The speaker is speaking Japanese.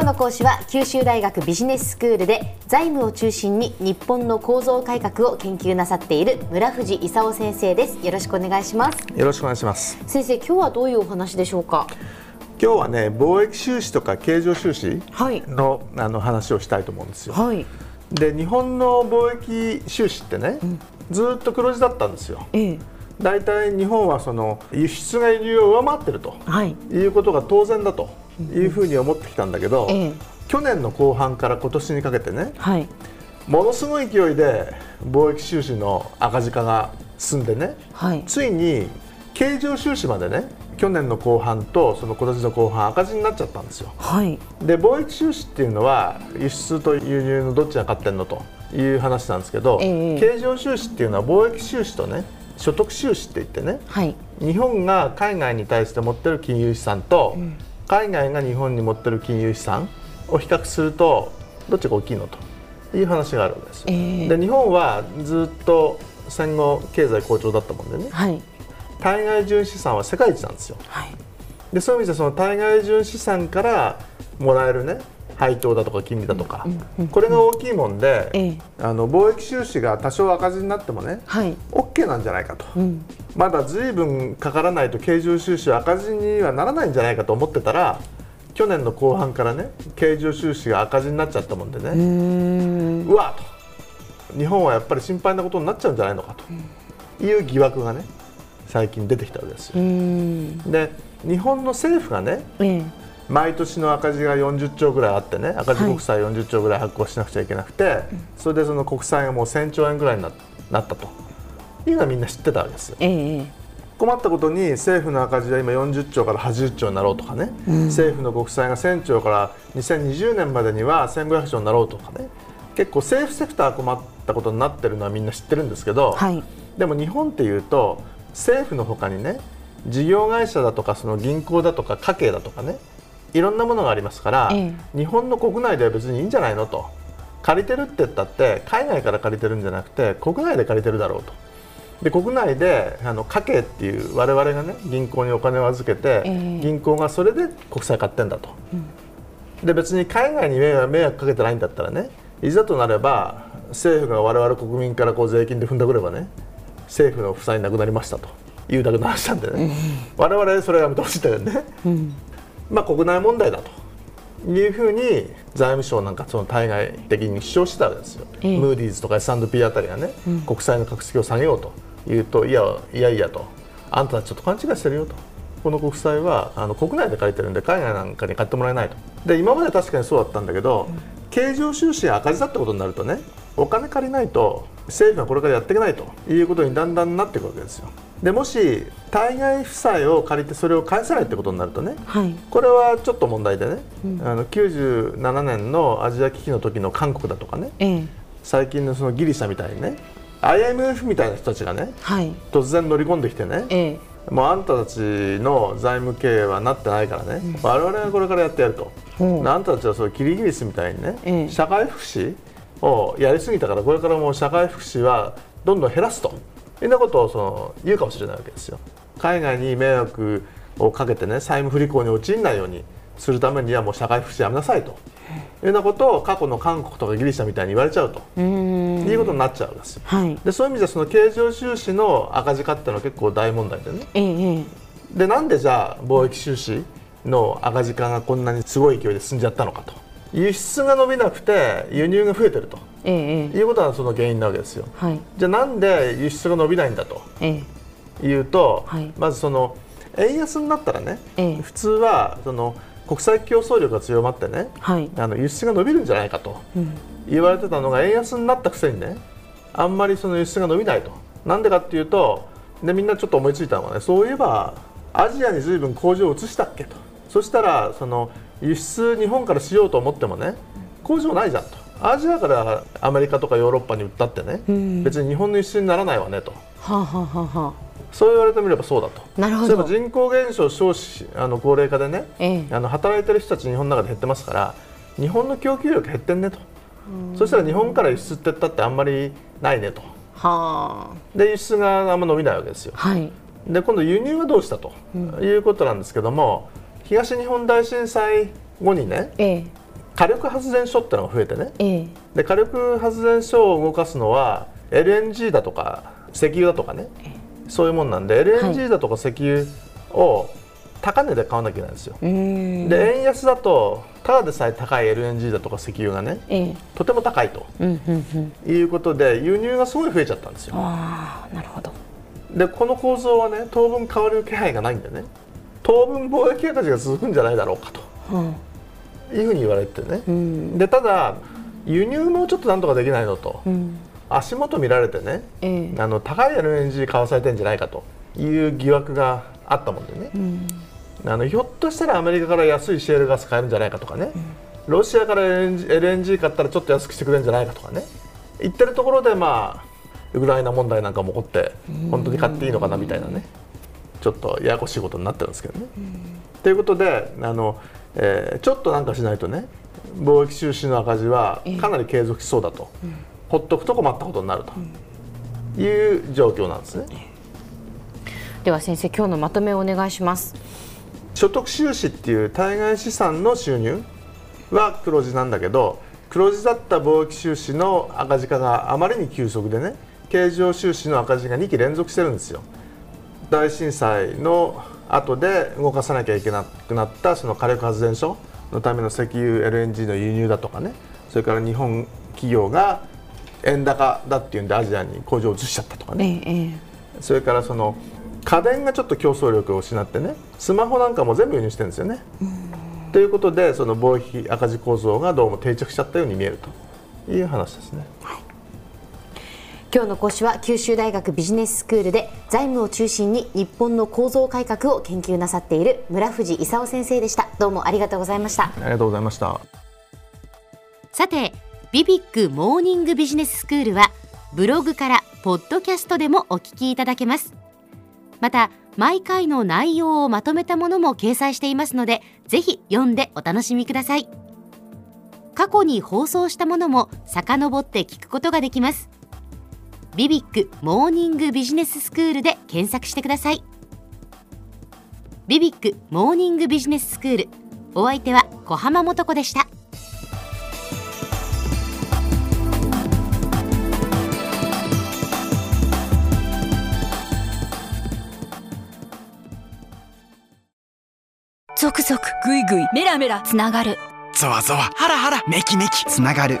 今日の講師は九州大学ビジネススクールで財務を中心に日本の構造改革を研究なさっている村藤勲先生です。よろしくお願いします。よろしくお願いします。先生今日はどういうお話でしょうか？今日はね貿易収支とか経常収支はい。の,、あの話をしたいと思うんですよ、はい。で日本の貿易収支ってね、ずっと黒字だったんですよ。ええ。大体日本はその輸出が輸入を上回ってるとはい。いうことが当然だというふうに思ってきたんだけど、ええ。去年の後半から今年にかけてねはい。ものすごい勢いで貿易収支の赤字化が進んでねはい。ついに経常収支までね去年の後半とその今年の後半赤字になっちゃったんですよ。はい。で貿易収支っていうのは輸出と輸入のどっちが勝ってんのという話なんですけど、ええ。経常収支っていうのは貿易収支とね所得収支って言ってねはい。日本が海外に対して持ってる金融資産と、海外が日本に持ってる金融資産を比較するとどっちが大きいのという話があるわけですよ。ええで日本はずっと戦後経済好調だったもんでねはい対外純資産は世界一なんですよ。はいでそういう意味でその対外純資産からもらえるね配当だとか金利だとか、これが大きいもんで、ええ。あの貿易収支が多少赤字になってもねはい。OK なんじゃないかと、うん。まだずいぶんかからないと経常収支は赤字にはならないんじゃないかと思ってたら去年の後半からね経常収支が赤字になっちゃったもんでね、ん。うわと。日本はやっぱり心配なことになっちゃうんじゃないのかと。いう疑惑がね最近出てきたわけですよ。で日本の政府がねええ毎年の赤字が40兆ぐらいあってね赤字国債40兆ぐらい発行しなくちゃいけなくて、それでその国債がもう1000兆円ぐらいにななったと。いうのはみんな知ってたわけですよ。ええ。困ったことに政府の赤字は今40兆から80兆になろうとかね、政府の国債が1000兆から2020年までには1500兆になろうとかね。結構政府セクター困ったことになってるのはみんな知ってるんですけど、はい。でも日本っていうと政府のほかにね事業会社だとかその銀行だとか家計だとかねいろんなものがありますから、え日本の国内では別にいいんじゃないのと。借りてるって言ったって海外から借りてるんじゃなくて国内で借りてるだろうと。で国内であの家計っていう我々がね銀行にお金を預けて、ええ。銀行がそれで国債買ってんだと、で別に海外に迷惑迷惑かけてないんだったらねいざとなれば政府が我々国民からこう税金で踏んだくればね政府の負債なくなりましたというだけの話なんでね、我々それはやめてほしいんだよね、まあ国内問題だと。いうふうに財務省なんかその対外的に主張してたわけですよ、ええ。ムーディーズとか S&P あたりがね、国債の格付けを下げようというといやいやいやと。あんたたちちょっと勘違いしてるよと。この国債はあの国内で借りてるんで海外なんかに買ってもらえないと。で今まで確かにそうだったんだけど、経常収支が赤字だってことになるとねお金借りないと政府がこれからやっていけないということにだんだんなっていくわけですよ。でもし対外負債を借りてそれを返せないってことになるとねはい。これはちょっと問題でね、あの97年のアジア危機の時の韓国だとかねええ。最近のそのギリシャみたいにね IMF みたいな人たちがねはい。突然乗り込んできてねええ。もうあんたたちの財務経営はなってないからね、我々がこれからやってやると、う。んあんたたちはそうキリギリスみたいにね、ええ。社会福祉をやりすぎたからこれからもう社会福祉はどんどん減らすと。いうようなことをその言うかもしれないわけですよ。海外に迷惑をかけてね債務不履行に陥らないようにするためにはもう社会福祉やめなさいと。いうようなことを過去の韓国とかギリシャみたいに言われちゃうと。いうことになっちゃうんですよ。はい。でそういう意味でその経常収支の赤字化っていうのは結構大問題でね。ええええ。でなんでじゃあ貿易収支の赤字化がこんなにすごい勢いで進んじゃったのかと輸出が伸びなくて輸入が増えてるとええええ。いうことがその原因なわけですよ。はい。じゃあなんで輸出が伸びないんだとええ。いうと、はい。まずその円安になったらね、ええ。普通はその国際競争力が強まってねはい。あの輸出が伸びるんじゃないかとうん。言われてたのが円安になったくせにねあんまりその輸出が伸びないと。なんでかっていうとでみんなちょっと思いついたのはねそういえばアジアに随分工場を移したっけと。そしたらその輸出日本からしようと思ってもね工場ないじゃんと。アジアからアメリカとかヨーロッパに売ったってね、うん。別に日本の輸出にならないわねと。はあ、はあはあはそう言われてみればそうだと。なるほど。人口減少少子あの高齢化でね、ええ。あの働いてる人たち日本の中で減ってますから日本の供給力減ってんねと。そしたら日本から輸出ってったってあんまりないねと。はで輸出があんま伸びないわけですよ。あはい。で今度輸入はどうしたということなんですけども、東日本大震災後にねええ。火力発電所ってのが増えてね。ええ。で火力発電所を動かすのは LNG だとか石油だとかね。そういうもんなんで LNG だとか石油を高値で買わなきゃいけないんですよ。うん。で円安だとただでさえ高い LNG だとか石油がねええ。とても高いとうんうんうん。いうことで輸入がすごい増えちゃったんですよ。ああなるほど。でこの構造はね当分変わる気配がないんでね当分貿易赤字が続くんじゃないだろうかと。うんいうふうに言われてね、うんでただ輸入もうちょっとなんとかできないのと、うん足元見られてね。ええ。あの高い LNG 買わされてんじゃないかという疑惑があったもんでね、うん。あのひょっとしたらアメリカから安いシェールガス買えるんじゃないかとかね、ロシアから LNG, LNG 買ったらちょっと安くしてくれるんじゃないかとかね。言ってるところでまあウクライナ問題なんかも起こって本当に買っていいのかなみたいなねちょっとややこしいことになってるんですけどね。ということであの、えーちょっとなんかしないとね貿易収支の赤字はかなり継続しそうだと、ほっとくと困ったことになるという状況なんですね。では先生今日のまとめをお願いします所得収支っていう対外資産の収入は黒字なんだけど黒字だった貿易収支の赤字化があまりに急速でね経常収支の赤字が2期連続してるんですよ大震災の後で動かさなきゃいけなくなったその火力発電所のための石油 LNG の輸入だとかねそれから日本企業が円高だっていうんでアジアに工場を移しちゃったとかねえええそれからその家電がちょっと競争力を失ってねスマホなんかも全部輸入してるんですよね。ということでその貿易赤字構造がどうも定着しちゃったように見えるという話ですね。今日の講師は九州大学ビジネススクールで財務を中心に日本の構造改革を研究なさっている村藤勲先生でした。どうもありがとうございました。ありがとうございました。さてビビックモーニングビジネススクールはブログからポッドキャストでもお聞きいただけます。また毎回の内容をまとめたものも掲載していますのでぜひ読んでお楽しみください。過去に放送したものも遡って聞くことができますビビックモーニングビジネススクールで検索してください。ビビックモーニングビジネススクールお相手は小浜もとこでした。ゾクゾクグイグイメラメラつながる。ゾワゾワハラハラメキメキ。つながる